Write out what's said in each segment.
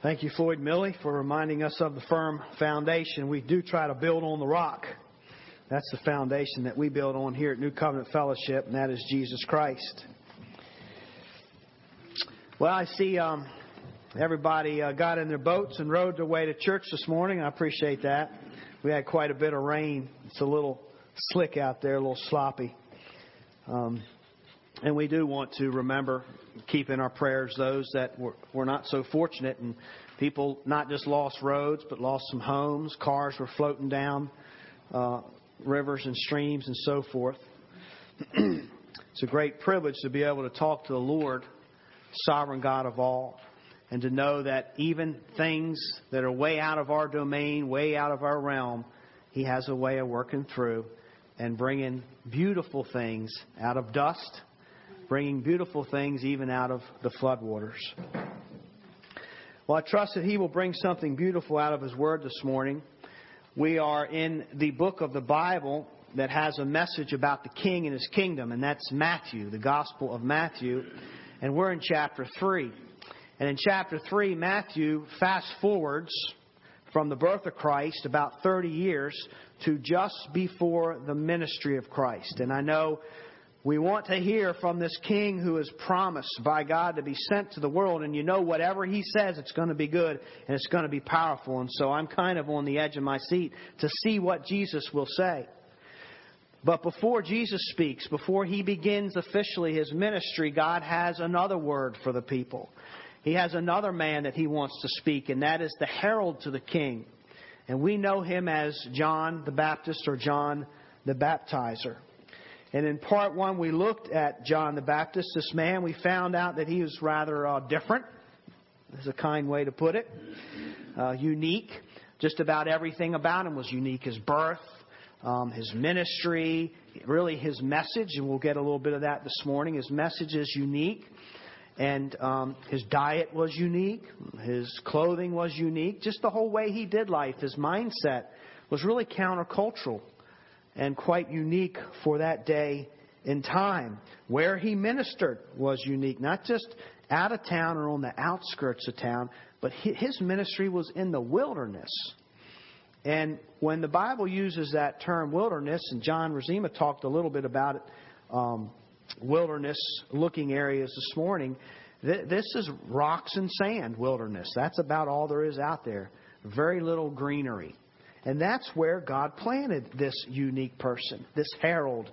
Thank you, Floyd Millie, for reminding us of the firm foundation. We do try to build on the rock. That's the foundation that we build on here at New Covenant Fellowship, and that is Jesus Christ. Well, I see um, everybody uh, got in their boats and rowed their way to church this morning. I appreciate that. We had quite a bit of rain. It's a little slick out there, a little sloppy. Um, and we do want to remember, keep in our prayers those that were, were not so fortunate and people not just lost roads, but lost some homes. Cars were floating down uh, rivers and streams and so forth. it's a great privilege to be able to talk to the Lord, sovereign God of all, and to know that even things that are way out of our domain, way out of our realm, He has a way of working through and bringing beautiful things out of dust bringing beautiful things even out of the floodwaters. Well, I trust that He will bring something beautiful out of His Word this morning. We are in the book of the Bible that has a message about the King and His kingdom, and that's Matthew, the Gospel of Matthew. And we're in chapter 3. And in chapter 3, Matthew fast forwards from the birth of Christ about 30 years to just before the ministry of Christ. And I know we want to hear from this king who is promised by God to be sent to the world, and you know, whatever he says, it's going to be good and it's going to be powerful. And so I'm kind of on the edge of my seat to see what Jesus will say. But before Jesus speaks, before he begins officially his ministry, God has another word for the people. He has another man that he wants to speak, and that is the herald to the king. And we know him as John the Baptist or John the Baptizer. And in part one, we looked at John the Baptist, this man. We found out that he was rather uh, different, is a kind way to put it, uh, unique. Just about everything about him was unique his birth, um, his ministry, really his message, and we'll get a little bit of that this morning. His message is unique. And um, his diet was unique. His clothing was unique. Just the whole way he did life, his mindset was really countercultural and quite unique for that day in time. Where he ministered was unique, not just out of town or on the outskirts of town, but his ministry was in the wilderness. And when the Bible uses that term wilderness, and John Razima talked a little bit about it, um, wilderness looking areas this morning, th- this is rocks and sand wilderness. That's about all there is out there. Very little greenery. And that's where God planted this unique person, this herald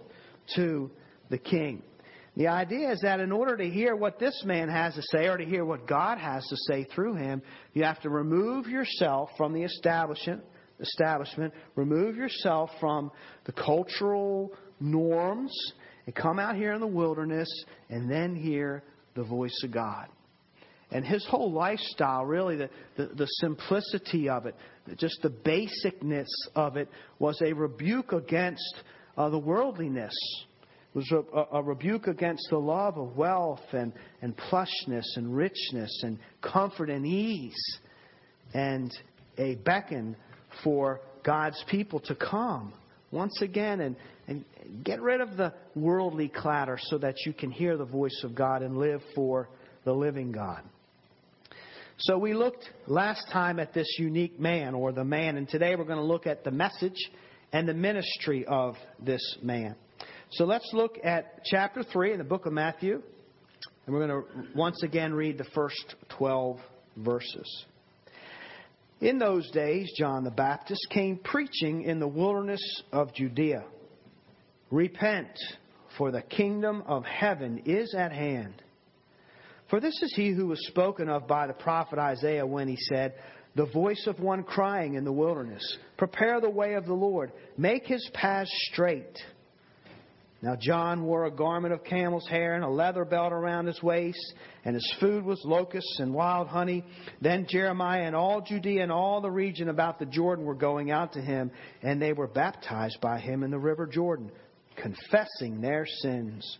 to the king. The idea is that in order to hear what this man has to say or to hear what God has to say through him, you have to remove yourself from the establishment, establishment, remove yourself from the cultural norms and come out here in the wilderness and then hear the voice of God. And his whole lifestyle, really, the, the, the, simplicity of it, just the basicness of it, was a rebuke against uh, the worldliness. It was a, a, rebuke against the love of wealth and, and plushness and richness and comfort and ease, and a beckon for God's people to come once again and, and get rid of the worldly clatter so that you can hear the voice of God and live for the living God. So we looked last time at this unique man or the man, and today we're going to look at the message and the ministry of this man. So let's look at chapter 3 in the book of Matthew, and we're going to once again read the first 12 verses. In those days, John the Baptist came preaching in the wilderness of Judea Repent, for the kingdom of heaven is at hand. For this is he who was spoken of by the prophet Isaiah when he said, The voice of one crying in the wilderness, Prepare the way of the Lord, make his paths straight. Now John wore a garment of camel's hair and a leather belt around his waist, and his food was locusts and wild honey. Then Jerusalem and all Judea and all the region about the Jordan were going out to him, and they were baptized by him in the river Jordan, confessing their sins.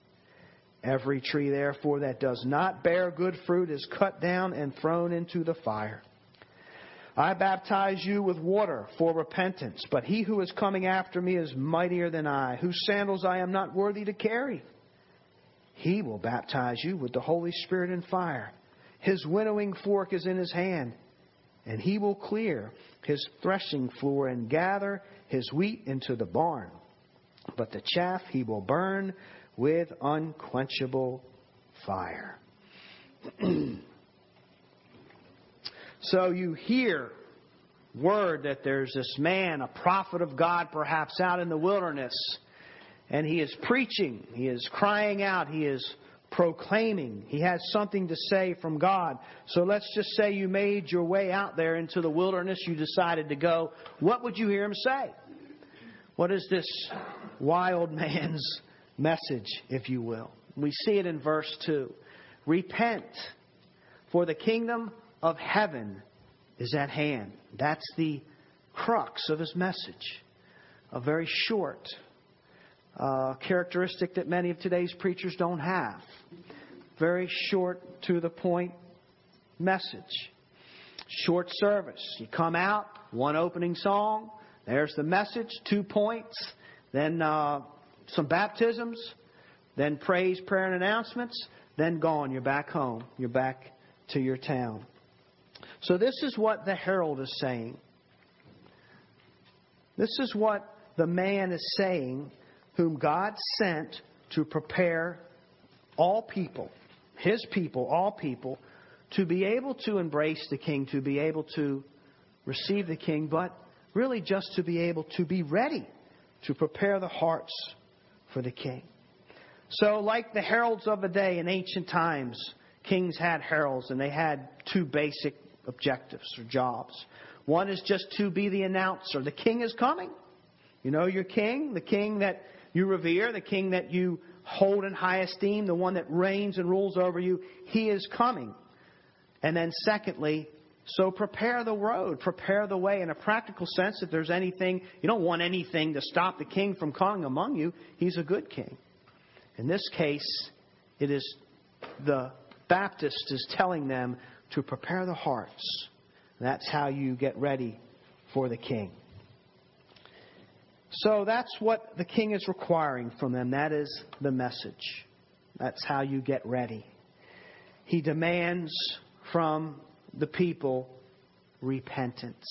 Every tree, therefore, that does not bear good fruit is cut down and thrown into the fire. I baptize you with water for repentance, but he who is coming after me is mightier than I, whose sandals I am not worthy to carry. He will baptize you with the Holy Spirit and fire. His winnowing fork is in his hand, and he will clear his threshing floor and gather his wheat into the barn. But the chaff he will burn with unquenchable fire. so you hear word that there's this man, a prophet of God perhaps out in the wilderness, and he is preaching, he is crying out, he is proclaiming. He has something to say from God. So let's just say you made your way out there into the wilderness, you decided to go. What would you hear him say? What is this wild man's message, if you will? We see it in verse 2. Repent, for the kingdom of heaven is at hand. That's the crux of his message. A very short uh, characteristic that many of today's preachers don't have. Very short, to the point message. Short service. You come out, one opening song, there's the message, two points, then uh, some baptisms, then praise, prayer, and announcements, then gone. You're back home. You're back to your town. So, this is what the herald is saying. This is what the man is saying whom God sent to prepare all people, his people, all people, to be able to embrace the king, to be able to receive the king, but really just to be able to be ready to prepare the hearts for the king. So, like the heralds of the day in ancient times, kings had heralds and they had two basic objectives or jobs. One is just to be the announcer. The king is coming. You know your king, the king that you revere, the king that you hold in high esteem, the one that reigns and rules over you, he is coming. And then, secondly, so prepare the road, prepare the way. In a practical sense, if there's anything, you don't want anything to stop the king from coming among you. He's a good king. In this case, it is the Baptist is telling them to prepare the hearts. That's how you get ready for the king. So that's what the king is requiring from them. That is the message. That's how you get ready. He demands from the people repentance.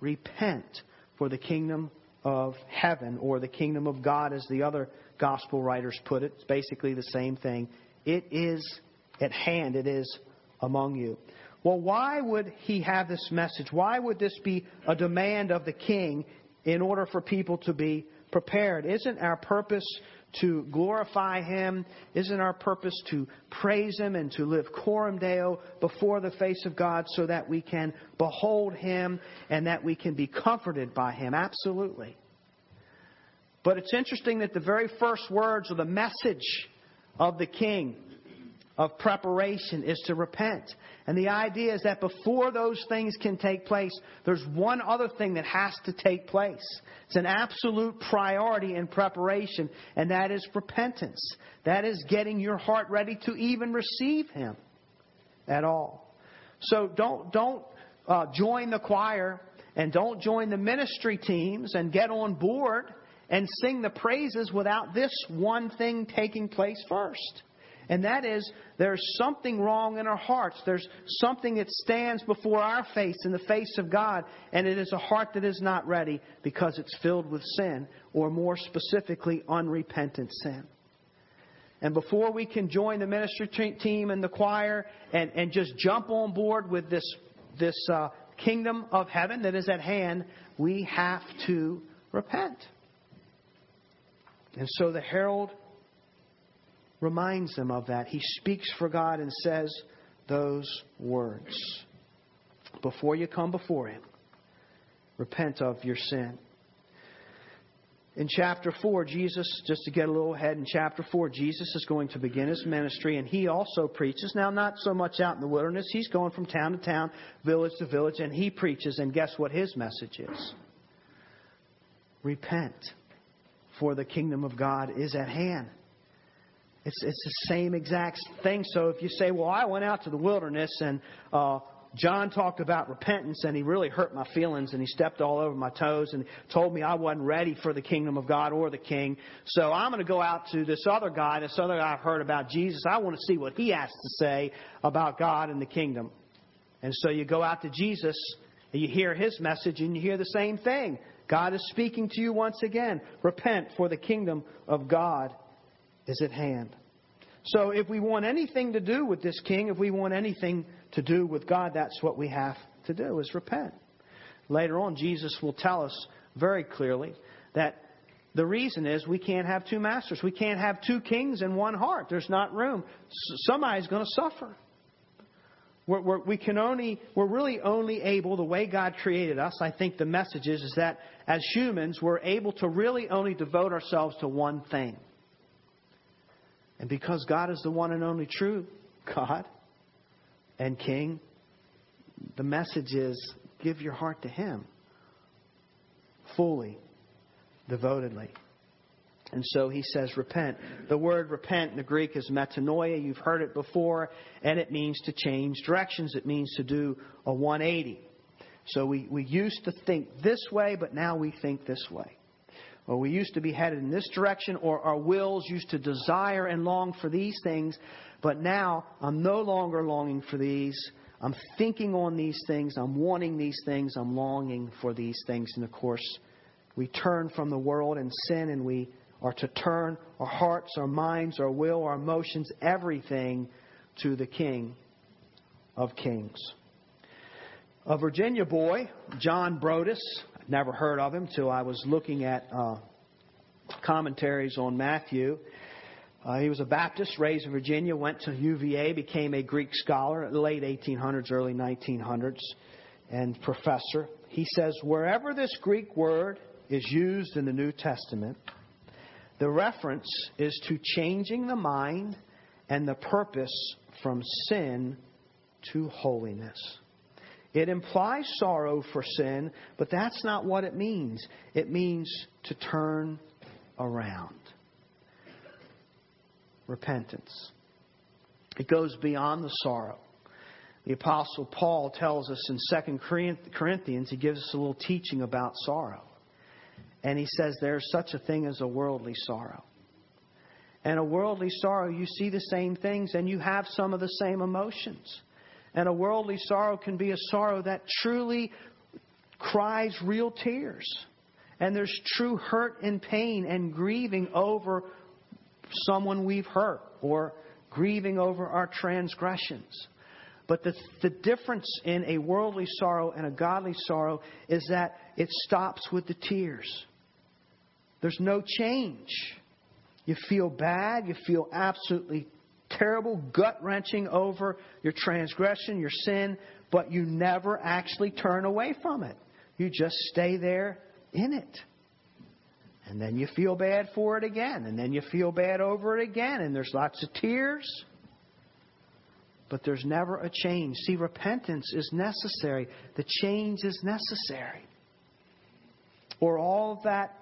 Repent for the kingdom of heaven, or the kingdom of God, as the other gospel writers put it. It's basically the same thing. It is at hand, it is among you. Well, why would he have this message? Why would this be a demand of the king in order for people to be prepared. Isn't our purpose to glorify Him? Isn't our purpose to praise Him and to live coram deo before the face of God so that we can behold Him and that we can be comforted by Him? Absolutely. But it's interesting that the very first words of the message of the King of preparation is to repent. And the idea is that before those things can take place, there's one other thing that has to take place. It's an absolute priority in preparation, and that is repentance. That is getting your heart ready to even receive Him at all. So don't, don't uh, join the choir and don't join the ministry teams and get on board and sing the praises without this one thing taking place first. And that is, there's something wrong in our hearts. There's something that stands before our face, in the face of God, and it is a heart that is not ready because it's filled with sin, or more specifically, unrepentant sin. And before we can join the ministry team and the choir and, and just jump on board with this, this uh, kingdom of heaven that is at hand, we have to repent. And so the herald reminds them of that. He speaks for God and says those words. Before you come before Him, repent of your sin. in chapter 4, Jesus, just to get a little ahead, in chapter 4, Jesus is going to begin his ministry, and he also preaches. Now, not so much out in the wilderness. He's going from town to town, village to village, and he preaches, and guess what his message is? Repent, for the kingdom of God is at hand. It's, it's the same exact thing. So if you say, well, I went out to the wilderness and uh, John talked about repentance and he really hurt my feelings and he stepped all over my toes and told me I wasn't ready for the kingdom of God or the king. So I'm going to go out to this other guy, this other guy I've heard about Jesus. I want to see what he has to say about God and the kingdom. And so you go out to Jesus and you hear his message and you hear the same thing. God is speaking to you once again. Repent for the kingdom of God is at hand. So if we want anything to do with this king, if we want anything to do with God, that's what we have to do is repent. Later on, Jesus will tell us very clearly that the reason is we can't have two masters. We can't have two kings in one heart. There's not room. Somebody's going to suffer. We're, we're, we can only, we're really only able, the way God created us, I think the message is, is that as humans, we're able to really only devote ourselves to one thing. And because God is the one and only true God and King, the message is give your heart to Him fully, devotedly. And so he says, repent. The word repent in the Greek is metanoia. You've heard it before, and it means to change directions. It means to do a 180. So we, we used to think this way, but now we think this way or we used to be headed in this direction, or our wills used to desire and long for these things, but now I'm no longer longing for these. I'm thinking on these things. I'm wanting these things. I'm longing for these things. And of course, we turn from the world and sin, and we are to turn our hearts, our minds, our will, our emotions, everything to the King of Kings. A Virginia boy, John Broadus, never heard of him till I was looking at uh, commentaries on Matthew. Uh, he was a Baptist, raised in Virginia, went to UVA, became a Greek scholar in the late 1800s, early 1900s, and professor. He says, wherever this Greek word is used in the New Testament, the reference is to changing the mind and the purpose from sin to holiness. It implies sorrow for sin, but that's not what it means. It means to turn around. Repentance. It goes beyond the sorrow. The Apostle Paul tells us in 2 Corinthians, he gives us a little teaching about sorrow. And he says there's such a thing as a worldly sorrow. And a worldly sorrow, you see the same things and you have some of the same emotions. And a worldly sorrow can be a sorrow that truly cries real tears. And there's true hurt and pain and grieving over someone we've hurt or grieving over our transgressions. But the, the difference in a worldly sorrow and a godly sorrow is that it stops with the tears. There's no change. You feel bad. You feel absolutely terrible, gut wrenching over your transgression, your sin, but you never actually turn away from it. You just stay there in it. And then you feel bad for it again, and then you feel bad over it again, and there's lots of tears. But there's never a change. See, repentance is necessary. The change is necessary. Or all that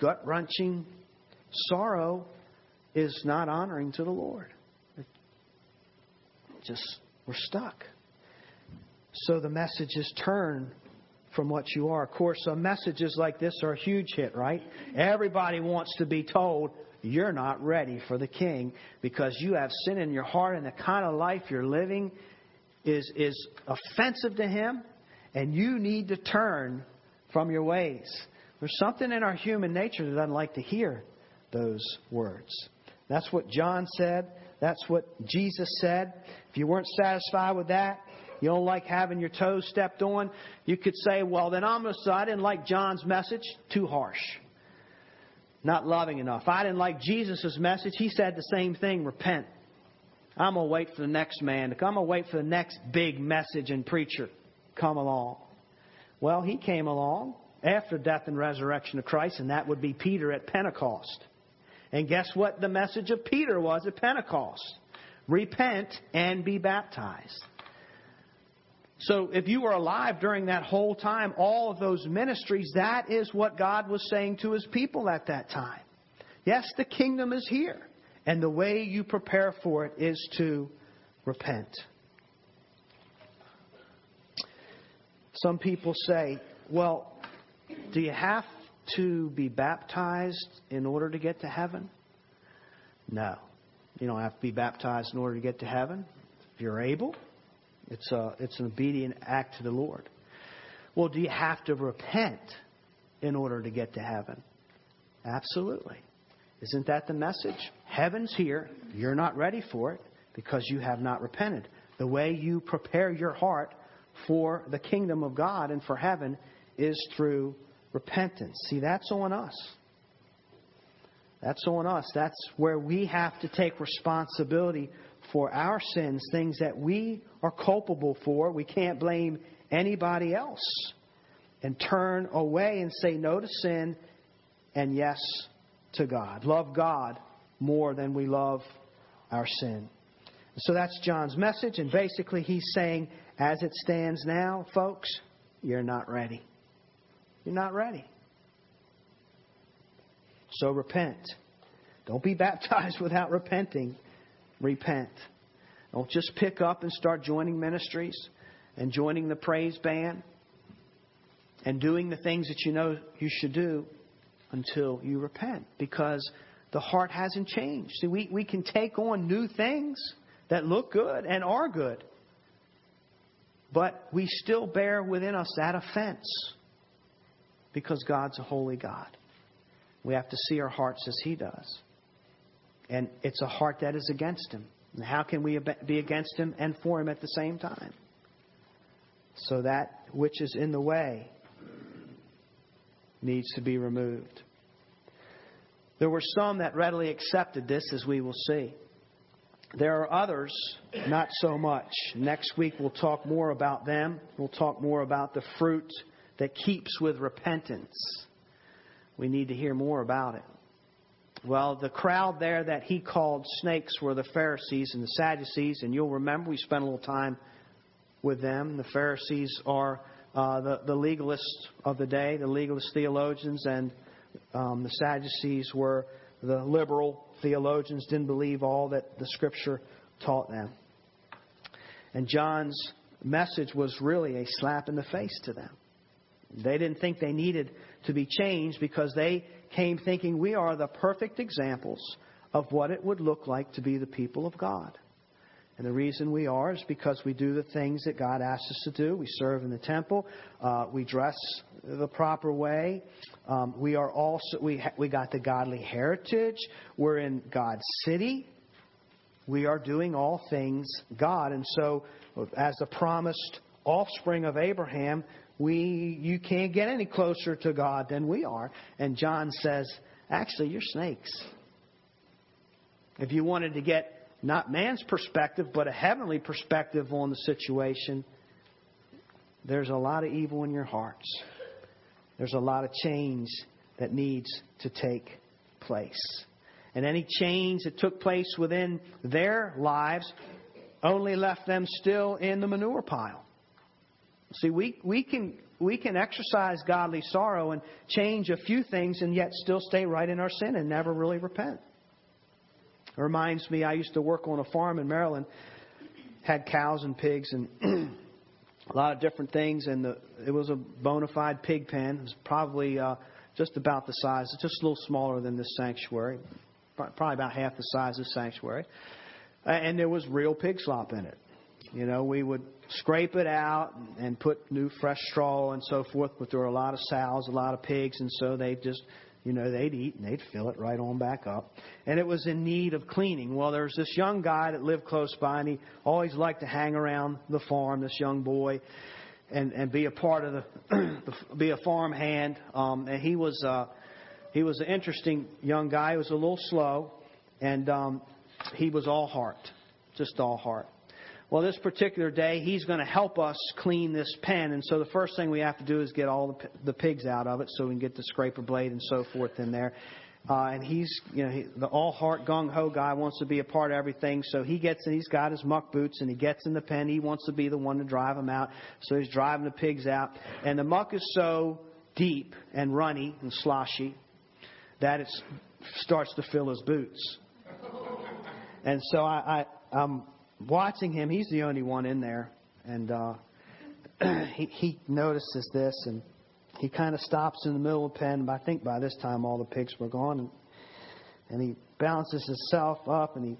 gut wrenching sorrow is not honoring to the Lord. It just, we're stuck. So the message is turn from what you are. Of course, some messages like this are a huge hit, right? Everybody wants to be told you're not ready for the king because you have sin in your heart and the kind of life you're living is, is offensive to him and you need to turn from your ways. There's something in our human nature that doesn't like to hear those words. That's what John said. That's what Jesus said. If you weren't satisfied with that, you don't like having your toes stepped on, you could say, well, then I'm going to say I didn't like John's message. Too harsh. Not loving enough. I didn't like Jesus' message. He said the same thing repent. I'm going to wait for the next man to come. I'm going to wait for the next big message and preacher come along. Well, he came along after death and resurrection of Christ, and that would be Peter at Pentecost. And guess what the message of Peter was at Pentecost? Repent and be baptized. So if you were alive during that whole time, all of those ministries, that is what God was saying to his people at that time. Yes, the kingdom is here. And the way you prepare for it is to repent. Some people say, well, do you have to be baptized in order to get to heaven? No. You don't have to be baptized in order to get to heaven. If you're able, it's, a, it's an obedient act to the Lord. Well, do you have to repent in order to get to heaven? Absolutely. Isn't that the message? Heaven's here. You're not ready for it because you have not repented. The way you prepare your heart for the kingdom of God and for heaven is through repentance. See, that's on us. That's on us. That's where we have to take responsibility for our sins, things that we are culpable for. We can't blame anybody else. And turn away and say no to sin and yes to God. Love God more than we love our sin. So that's John's message, and basically he's saying, as it stands now, folks, you're not ready. You're not ready. So repent. Don't be baptized without repenting. Repent. Don't just pick up and start joining ministries and joining the praise band and doing the things that you know you should do until you repent because the heart hasn't changed. See, we, we can take on new things that look good and are good, but we still bear within us that offense because God's a holy God. We have to see our hearts as He does. And it's a heart that is against Him. And how can we be against Him and for Him at the same time? So that which is in the way needs to be removed. There were some that readily accepted this, as we will see. There are others, not so much. Next week we'll talk more about them. We'll talk more about the fruit that keeps with repentance. We need to hear more about it. Well, the crowd there that he called snakes were the Pharisees and the Sadducees, and you'll remember we spent a little time with them. The Pharisees are uh, the, the legalists of the day, the legalist theologians, and um, the Sadducees were the liberal theologians, didn't believe all that the Scripture taught them. And John's message was really a slap in the face to them. They didn't think they needed to be changed because they came thinking we are the perfect examples of what it would look like to be the people of God. And the reason we are is because we do the things that God asks us to do. We serve in the temple. Uh, we dress the proper way. Um, we are also we ha- we got the godly heritage. We're in God's city. We are doing all things God, and so as the promised offspring of Abraham, we you can't get any closer to God than we are. And John says, actually, you're snakes. If you wanted to get not man's perspective, but a heavenly perspective on the situation, there's a lot of evil in your hearts. There's a lot of change that needs to take place. And any change that took place within their lives only left them still in the manure pile. See, we, we, can, we can exercise godly sorrow and change a few things and yet still stay right in our sin and never really repent. It reminds me, I used to work on a farm in Maryland, had cows and pigs and a lot of different things, and the, it was a bona fide pig pen. It was probably uh, just about the size, just a little smaller than this sanctuary, probably about half the size of the sanctuary. And there was real pig slop in it. You know, we would scrape it out and put new fresh straw and so forth, but there were a lot of sows, a lot of pigs, and so they just you know, they'd eat and they'd fill it right on back up. And it was in need of cleaning. Well, there was this young guy that lived close by, and he always liked to hang around the farm, this young boy, and, and be a part of the, be a farm hand. Um, and he was, uh, he was an interesting young guy. He was a little slow, and um, he was all heart, just all heart. Well, this particular day, he's going to help us clean this pen. And so the first thing we have to do is get all the, pigs out of it so we can get the scraper blade and so forth in there. Uh, and he's, you know, he, the all heart gung ho guy wants to be a part of everything. So he gets in, he's got his muck boots and he gets in the pen. He wants to be the one to drive them out. So he's driving the pigs out. And the muck is so deep and runny and sloshy that it starts to fill his boots. And so I, I, I'm watching him. He's the only one in there. And uh, he, he notices this and he kind of stops in the middle of the pen. And I think by this time all the pigs were gone. And, and he balances himself up and he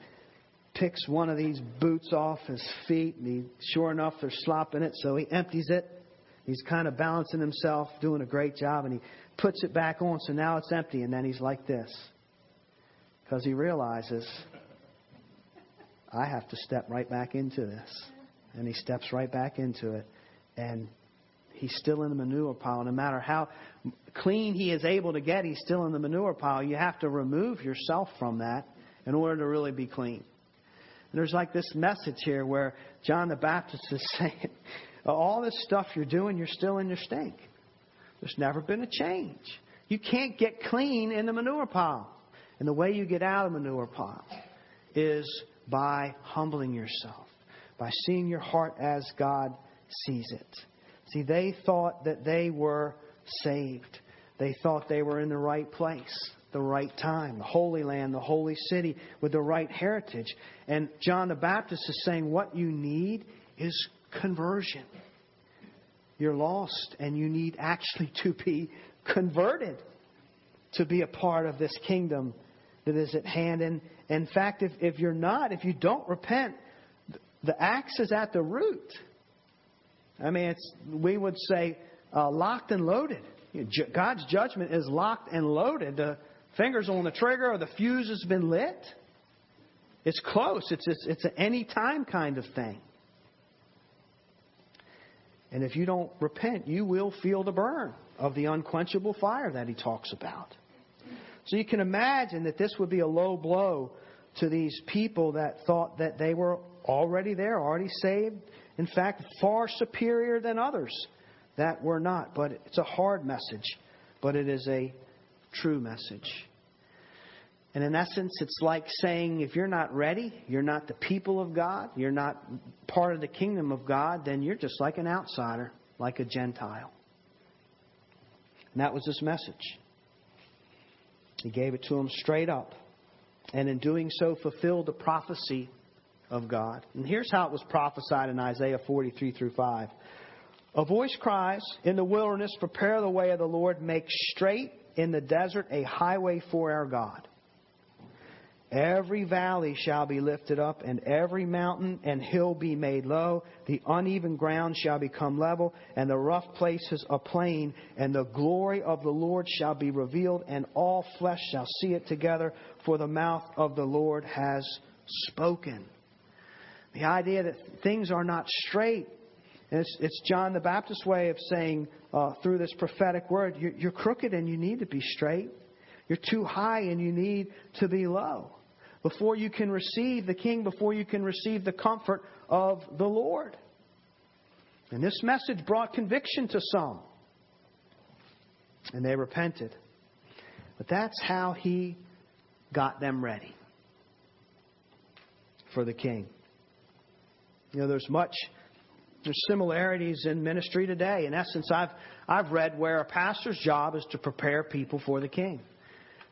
picks one of these boots off his feet. And he, sure enough, they're slopping it. So he empties it. He's kind of balancing himself, doing a great job. And he puts it back on. So now it's empty. And then he's like this. Because he realizes I have to step right back into this. And he steps right back into it. And he's still in the manure pile. No matter how clean he is able to get, he's still in the manure pile. You have to remove yourself from that in order to really be clean. And there's like this message here where John the Baptist is saying, all this stuff you're doing, you're still in your stink. There's never been a change. You can't get clean in the manure pile. And the way you get out of the manure pile is by humbling yourself, by seeing your heart as God sees it. See, they thought that they were saved. They thought they were in the right place, the right time, the Holy Land, the holy city, with the right heritage. And John the Baptist is saying what you need is conversion. You're lost, and you need actually to be converted to be a part of this kingdom that is at hand. And in fact, if, if you're not, if you don't repent, the axe is at the root. I mean, it's, we would say uh, locked and loaded. God's judgment is locked and loaded. The finger's on the trigger or the fuse has been lit. It's close. It's, it's, it's an any time kind of thing. And if you don't repent, you will feel the burn of the unquenchable fire that he talks about. So you can imagine that this would be a low blow to these people that thought that they were already there, already saved. In fact, far superior than others that were not. But it's a hard message, but it is a true message. And in essence, it's like saying if you're not ready, you're not the people of God, you're not part of the kingdom of God, then you're just like an outsider, like a Gentile. And that was this message. He gave it to them straight up. And in doing so, fulfilled the prophecy of God. And here's how it was prophesied in Isaiah 43 through 5. A voice cries, In the wilderness, prepare the way of the Lord, make straight in the desert a highway for our God. Every valley shall be lifted up, and every mountain and hill be made low. The uneven ground shall become level, and the rough places a plain. And the glory of the Lord shall be revealed, and all flesh shall see it together, for the mouth of the Lord has spoken. The idea that things are not straight. It's, it's John the Baptist's way of saying uh, through this prophetic word, you're, you're crooked and you need to be straight. You're too high and you need to be low before you can receive the King, before you can receive the comfort of the Lord. And this message brought conviction to some. And they repented. But that's how he got them ready for the King. You know, there's much, there's similarities in ministry today. In essence, I've, I've read where a pastor's job is to prepare people for the King,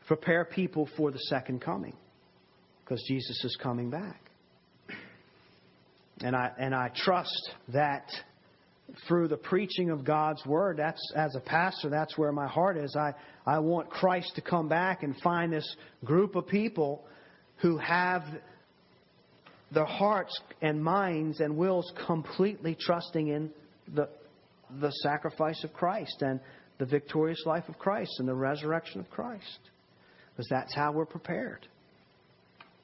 prepare people for the second coming because Jesus is coming back. And I, and I trust that through the preaching of God's Word, that's, as a pastor, that's where my heart is. I, I want Christ to come back and find this group of people who have their hearts and minds and wills completely trusting in the, the sacrifice of Christ and the victorious life of Christ and the resurrection of Christ. Because that's how we're prepared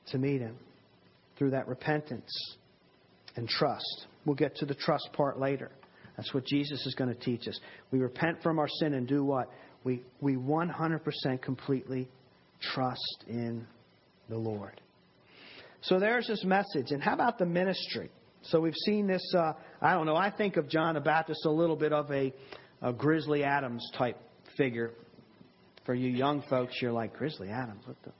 to meet Him through that repentance and trust. We'll get to the trust part later. That's what Jesus is going to teach us. We repent from our sin and do what? We, we 100% completely trust in the Lord. So there's this message. And how about the ministry? So we've seen this. Uh, I don't know. I think of John the Baptist a little bit of a, a Grizzly Adams type figure. For you young folks, you're like Grizzly Adams. What the?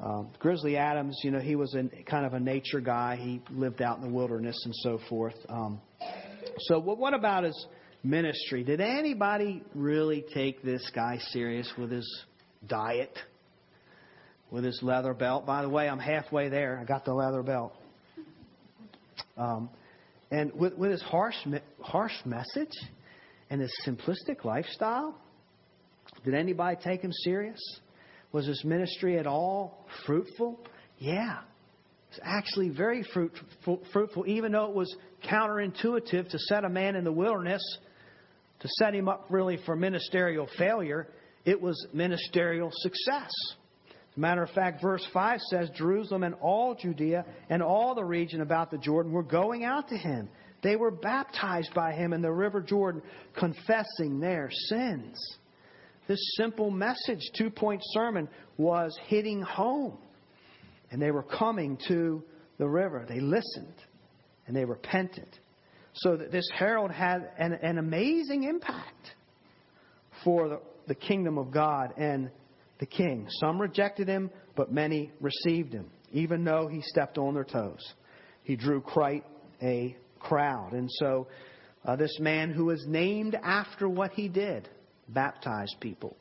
Um, Grizzly Adams, you know, he was a, kind of a nature guy. He lived out in the wilderness and so forth. Um, so, what about his ministry? Did anybody really take this guy serious with his diet, with his leather belt? By the way, I'm halfway there. I got the leather belt. Um, and with, with his harsh, harsh message and his simplistic lifestyle, did anybody take him serious? Was his ministry at all fruitful? Yeah. It's actually very fruitful, fruitful, even though it was counterintuitive to set a man in the wilderness, to set him up really for ministerial failure. It was ministerial success. As a matter of fact, verse 5 says Jerusalem and all Judea and all the region about the Jordan were going out to him. They were baptized by him in the river Jordan, confessing their sins. This simple message, two point sermon, was hitting home. And they were coming to the river. They listened and they repented. So that this herald had an, an amazing impact for the, the kingdom of God and the king. Some rejected him, but many received him, even though he stepped on their toes. He drew quite a crowd. And so, uh, this man who was named after what he did, baptized people.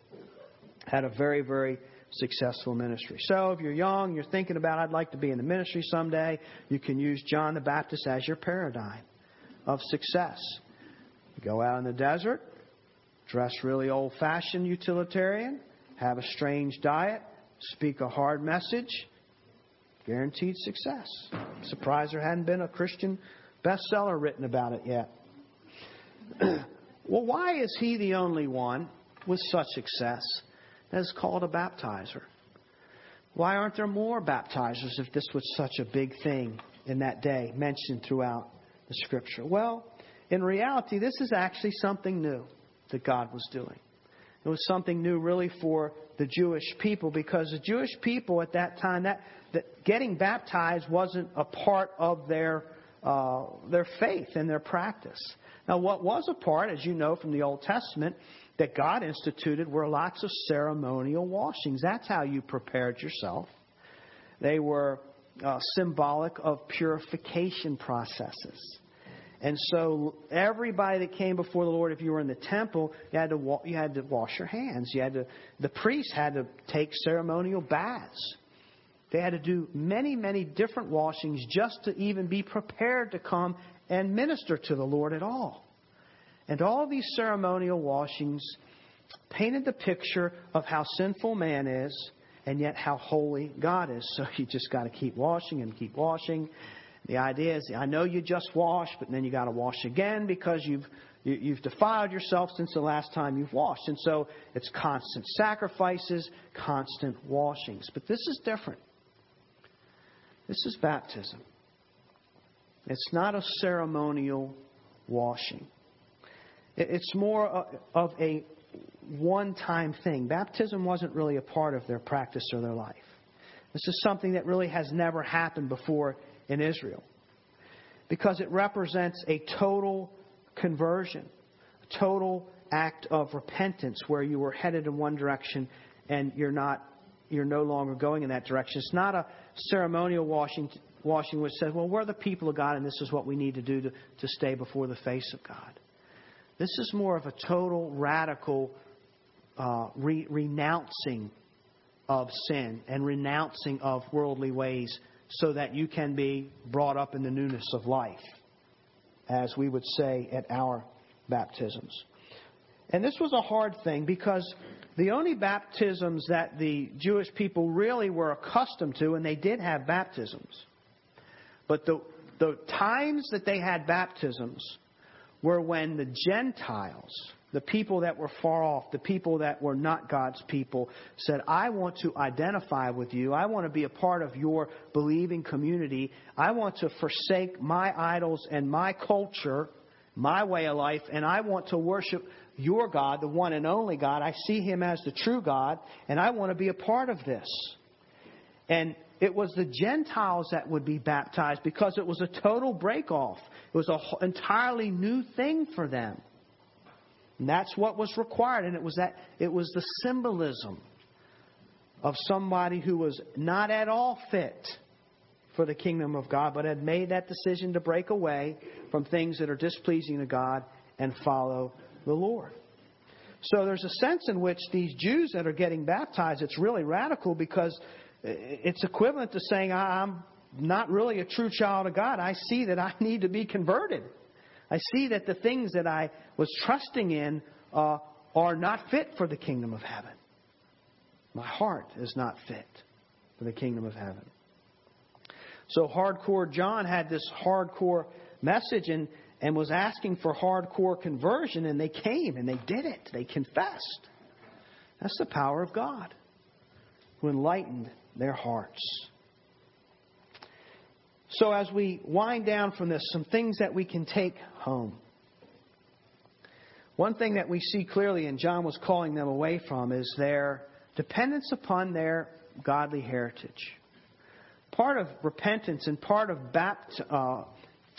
Had a very, very successful ministry. So if you're young, you're thinking about, I'd like to be in the ministry someday, you can use John the Baptist as your paradigm of success. You go out in the desert, dress really old fashioned utilitarian, have a strange diet, speak a hard message, guaranteed success. surprised there hadn't been a Christian bestseller written about it yet. Well, why is he the only one with such success that is called a baptizer? Why aren't there more baptizers if this was such a big thing in that day mentioned throughout the scripture? Well, in reality, this is actually something new that God was doing. It was something new really for the Jewish people because the Jewish people at that time, that, that getting baptized wasn't a part of their, uh, their faith and their practice. Now, what was a part, as you know from the Old Testament, that God instituted were lots of ceremonial washings. That's how you prepared yourself. They were uh, symbolic of purification processes. And so everybody that came before the Lord, if you were in the temple, you had to wa- you had to wash your hands. You had to the priests had to take ceremonial baths. They had to do many, many different washings just to even be prepared to come and minister to the Lord at all. And all these ceremonial washings painted the picture of how sinful man is and yet how holy God is. So you just got to keep washing and keep washing. The idea is, I know you just washed, but then you got to wash again because you've you, you've defiled yourself since the last time you've washed. And so it's constant sacrifices, constant washings. But this is different. This is baptism. It's not a ceremonial washing. It's more of a one time thing. Baptism wasn't really a part of their practice or their life. This is something that really has never happened before in Israel because it represents a total conversion, a total act of repentance where you were headed in one direction and you're not you're no longer going in that direction. It's not a ceremonial washing washing which says, well, we're the people of God and this is what we need to do to, to stay before the face of God. This is more of a total, radical uh, re- renouncing of sin and renouncing of worldly ways so that you can be brought up in the newness of life, as we would say at our baptisms. And this was a hard thing because the only baptisms that the Jewish people really were accustomed to, and they did have baptisms, but the, the times that they had baptisms were when the Gentiles, the people that were far off, the people that were not God's people, said, I want to identify with you. I want to be a part of your believing community. I want to forsake my idols and my culture, my way of life, and I want to worship your God, the one and only God. I see him as the true God, and I want to be a part of this. And it was the Gentiles that would be baptized because it was a total break off. It was an entirely new thing for them. And that's what was required, and it was that it was the symbolism of somebody who was not at all fit for the kingdom of God, but had made that decision to break away from things that are displeasing to God and follow the Lord. So there's a sense in which these Jews that are getting baptized, it's really radical because it's equivalent to saying, I'm not really a true child of God. I see that I need to be converted. I see that the things that I was trusting in uh, are not fit for the kingdom of heaven. My heart is not fit for the kingdom of heaven. So, hardcore John had this hardcore message and, and was asking for hardcore conversion, and they came and they did it. They confessed. That's the power of God who enlightened their hearts. So, as we wind down from this, some things that we can take home. One thing that we see clearly, and John was calling them away from, is their dependence upon their godly heritage. Part of repentance and part of bapt, uh,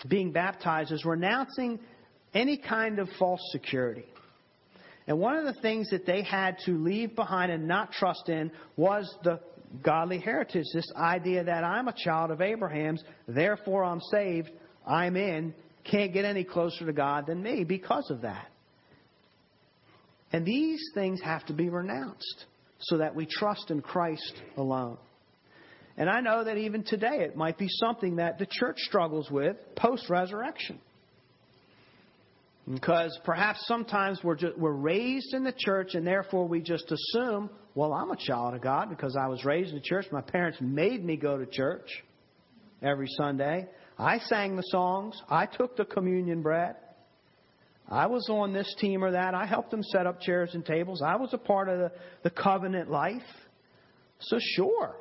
being baptized is renouncing any kind of false security. And one of the things that they had to leave behind and not trust in was the godly heritage. This idea that I'm a child of Abraham's, therefore I'm saved, I'm in, can't get any closer to God than me because of that. And these things have to be renounced so that we trust in Christ alone. And I know that even today it might be something that the church struggles with post resurrection. Because perhaps sometimes we're, just, we're raised in the church and therefore we just assume, well, I'm a child of God because I was raised in the church. My parents made me go to church every Sunday. I sang the songs. I took the communion bread. I was on this team or that. I helped them set up chairs and tables. I was a part of the, the covenant life. So, sure.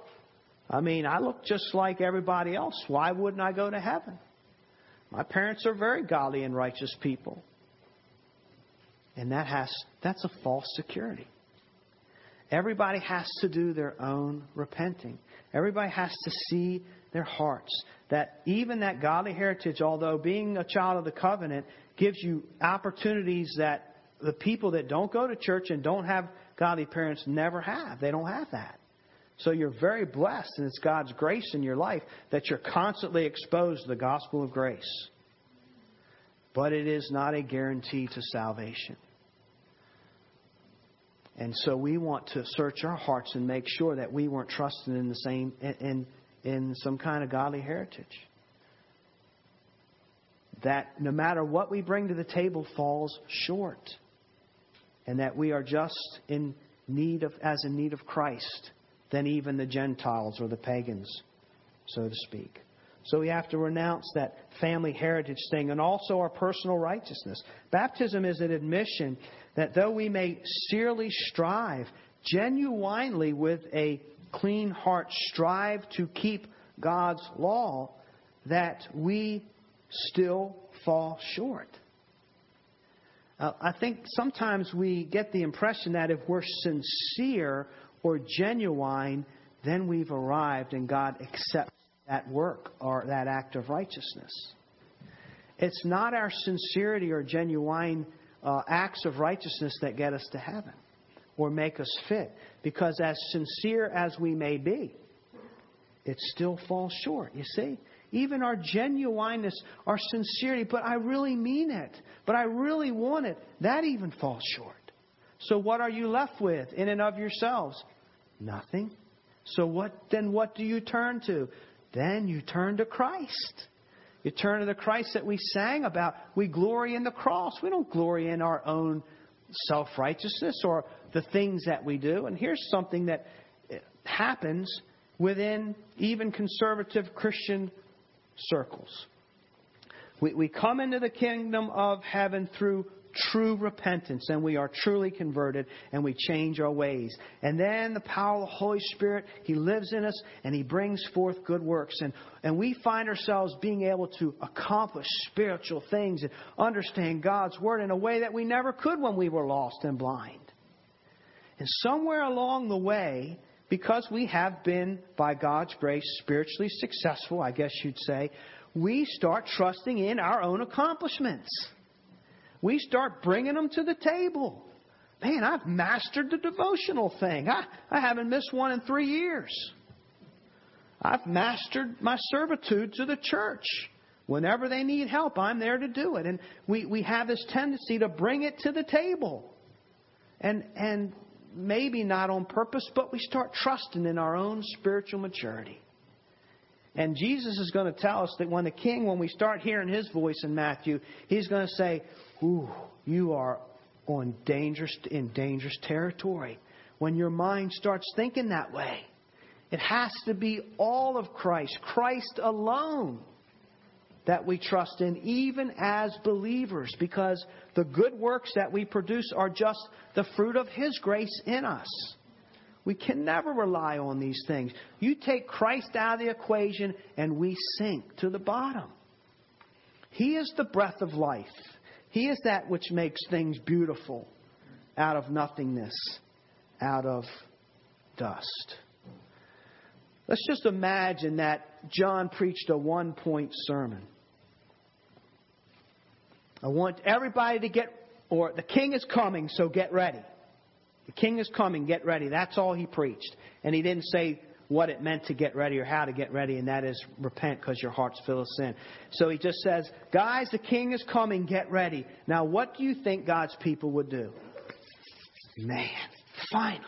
I mean, I look just like everybody else. Why wouldn't I go to heaven? My parents are very godly and righteous people. And that has that's a false security. Everybody has to do their own repenting. Everybody has to see their hearts. That even that godly heritage, although being a child of the covenant gives you opportunities that the people that don't go to church and don't have godly parents never have. They don't have that. So you're very blessed, and it's God's grace in your life that you're constantly exposed to the gospel of grace but it is not a guarantee to salvation. And so we want to search our hearts and make sure that we weren't trusting in the same in in some kind of godly heritage. That no matter what we bring to the table falls short. And that we are just in need of as in need of Christ than even the Gentiles or the pagans, so to speak. So we have to renounce that family heritage thing and also our personal righteousness. Baptism is an admission that though we may sincerely strive, genuinely with a clean heart, strive to keep God's law, that we still fall short. Uh, I think sometimes we get the impression that if we're sincere or genuine, then we've arrived and God accepts that work or that act of righteousness. It's not our sincerity or genuine uh, acts of righteousness that get us to heaven or make us fit. Because as sincere as we may be, it still falls short, you see? Even our genuineness, our sincerity, but I really mean it, but I really want it, that even falls short. So what are you left with in and of yourselves? Nothing. So what then what do you turn to? Then you turn to Christ. You turn the Christ that we sang about. We glory in the cross. We don't glory in our own self righteousness or the things that we do. And here's something that happens within even conservative Christian circles. We, we come into the kingdom of heaven through true repentance and we are truly converted and we change our ways. And then the power of the Holy Spirit, He lives in us and He brings forth good works. And, and we find ourselves being able to accomplish spiritual things and understand God's Word in a way that we never could when we were lost and blind. And somewhere along the way, because we have been, by God's grace, spiritually successful, I guess you'd say, we start trusting in our own accomplishments. We start bringing them to the table. Man, I've mastered the devotional thing. I, I haven't missed one in three years. I've mastered my servitude to the church. Whenever they need help, I'm there to do it. And we, we have this tendency to bring it to the table. And, and maybe not on purpose, but we start trusting in our own spiritual maturity. And Jesus is going to tell us that when the king, when we start hearing his voice in Matthew, he's going to say, Ooh, you are on dangerous, in dangerous territory. When your mind starts thinking that way, it has to be all of Christ, Christ alone, that we trust in, even as believers, because the good works that we produce are just the fruit of His grace in us. We can never rely on these things. You take Christ out of the equation, and we sink to the bottom. He is the breath of life. He is that which makes things beautiful out of nothingness, out of dust. Let's just imagine that John preached a one point sermon. I want everybody to get, or the king is coming, so get ready. The king is coming, get ready. That's all he preached. And he didn't say what it meant to get ready or how to get ready, and that is repent because your heart's full of sin. So he just says, Guys, the king is coming, get ready. Now, what do you think God's people would do? Man, finally.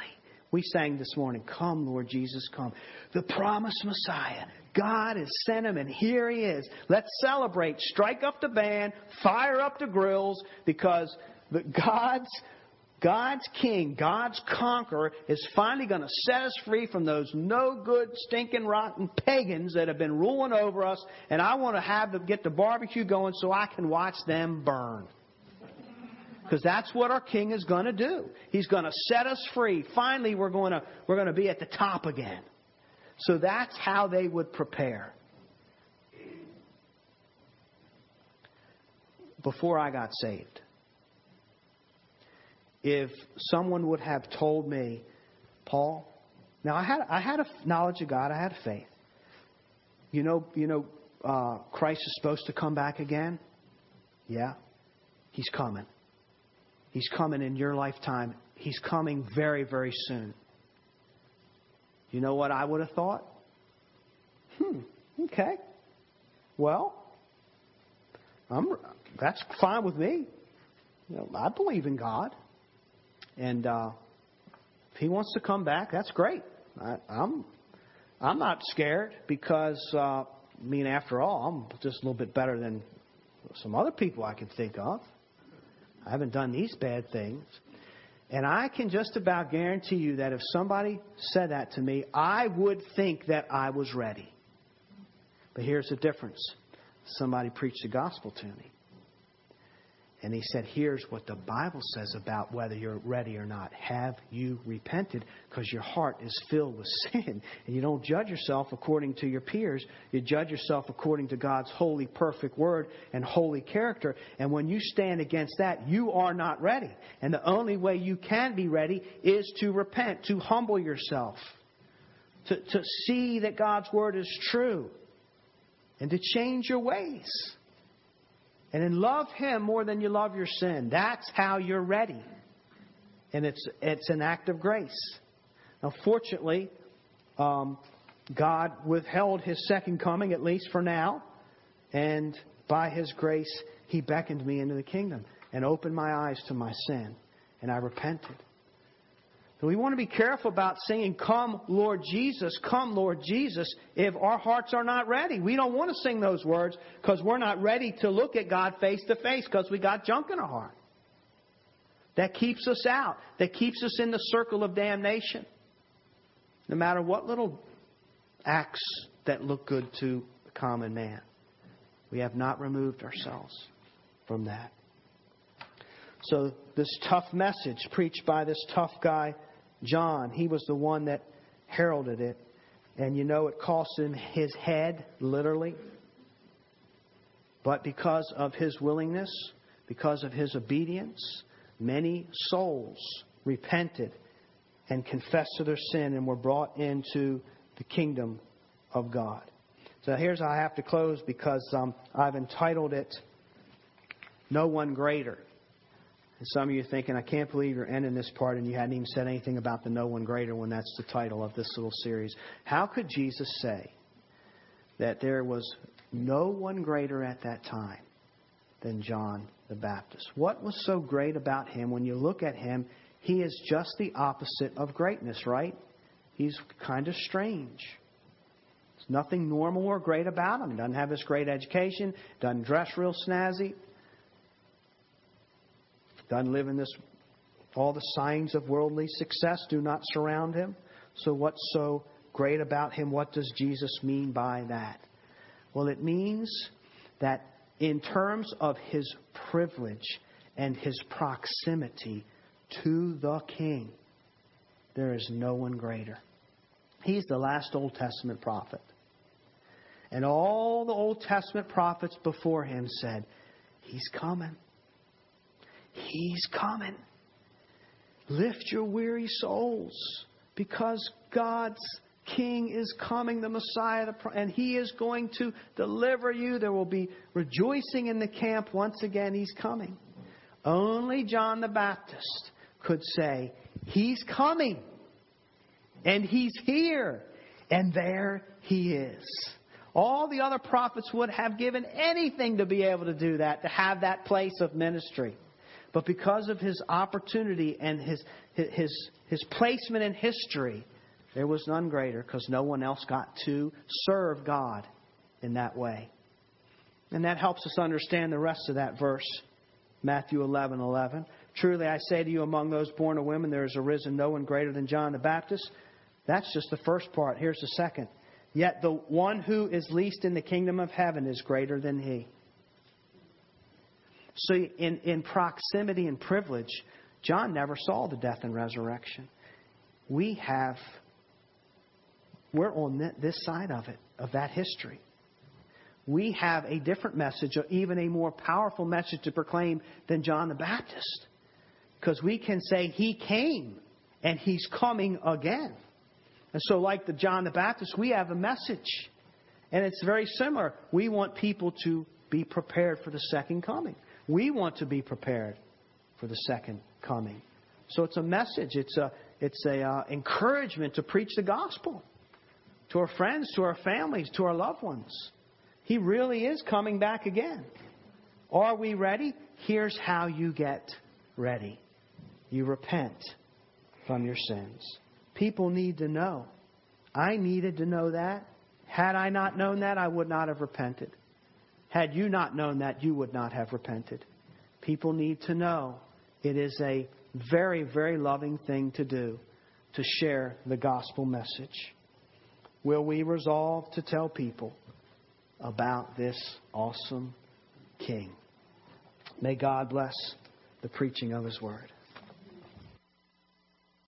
We sang this morning, Come, Lord Jesus, come. The promised Messiah. God has sent him, and here he is. Let's celebrate. Strike up the band, fire up the grills, because the God's God's king, God's conqueror, is finally going to set us free from those no good, stinking, rotten pagans that have been ruling over us. And I want to have them get the barbecue going so I can watch them burn. Because that's what our king is going to do. He's going to set us free. Finally, we're going to, we're going to be at the top again. So that's how they would prepare. Before I got saved, if someone would have told me, Paul, now I had I had a knowledge of God, I had faith. You know, you know, uh, Christ is supposed to come back again. Yeah, he's coming. He's coming in your lifetime. He's coming very, very soon. You know what I would have thought? Hmm. Okay. Well, I'm, that's fine with me. You know, I believe in God. And uh, if he wants to come back, that's great. I, I'm I'm not scared because uh, I mean, after all, I'm just a little bit better than some other people I can think of. I haven't done these bad things. And I can just about guarantee you that if somebody said that to me, I would think that I was ready. But here's the difference somebody preached the gospel to me. And he said, Here's what the Bible says about whether you're ready or not. Have you repented? Because your heart is filled with sin. And you don't judge yourself according to your peers. You judge yourself according to God's holy, perfect word and holy character. And when you stand against that, you are not ready. And the only way you can be ready is to repent, to humble yourself, to, to see that God's word is true, and to change your ways and then love Him more than you love your sin. That's how you're ready. And it's, it's an act of grace. Now, fortunately, um, God withheld His second coming, at least for now. And by His grace, He beckoned me into the kingdom and opened my eyes to my sin. And I repented. We want to be careful about singing, Come, Lord Jesus, come, Lord Jesus, if our hearts are not ready. We don't want to sing those words because we're not ready to look at God face to face because we got junk in our heart. That keeps us out, that keeps us in the circle of damnation. No matter what little acts that look good to the common man, we have not removed ourselves from that. So, this tough message preached by this tough guy John, he was the one that heralded it. And you know, it cost him his head, literally. But because of his willingness, because of his obedience, many souls repented and confessed to their sin and were brought into the kingdom of God. So here's how I have to close because um, I've entitled it No One Greater. And some of you are thinking, I can't believe you're ending this part and you hadn't even said anything about the No One Greater when that's the title of this little series. How could Jesus say that there was no one greater at that time than John the Baptist? What was so great about him? When you look at him, he is just the opposite of greatness, right? He's kind of strange. There's nothing normal or great about him. He doesn't have this great education, doesn't dress real snazzy, doesn't live in this. All the signs of worldly success do not surround him. So, what's so great about him? What does Jesus mean by that? Well, it means that in terms of his privilege and his proximity to the king, there is no one greater. He's the last Old Testament prophet. And all the Old Testament prophets before him said, He's coming. He's coming. Lift your weary souls because God's King is coming, the Messiah, and He is going to deliver you. There will be rejoicing in the camp once again. He's coming. Only John the Baptist could say, He's coming, and He's here, and there He is. All the other prophets would have given anything to be able to do that, to have that place of ministry. But because of his opportunity and his, his, his placement in history, there was none greater because no one else got to serve God in that way. And that helps us understand the rest of that verse, Matthew 11 11. Truly I say to you, among those born of women, there has arisen no one greater than John the Baptist. That's just the first part. Here's the second. Yet the one who is least in the kingdom of heaven is greater than he. So, in, in proximity and privilege, John never saw the death and resurrection. We have, we're on this side of it, of that history. We have a different message, or even a more powerful message to proclaim than John the Baptist. Because we can say, He came and He's coming again. And so, like the John the Baptist, we have a message. And it's very similar. We want people to be prepared for the second coming. We want to be prepared for the second coming. So it's a message. It's a it's a uh, encouragement to preach the gospel to our friends, to our families, to our loved ones. He really is coming back again. Are we ready? Here's how you get ready. You repent from your sins. People need to know. I needed to know that. Had I not known that, I would not have repented. Had you not known that, you would not have repented. People need to know it is a very, very loving thing to do to share the gospel message. Will we resolve to tell people about this awesome King? May God bless the preaching of His Word.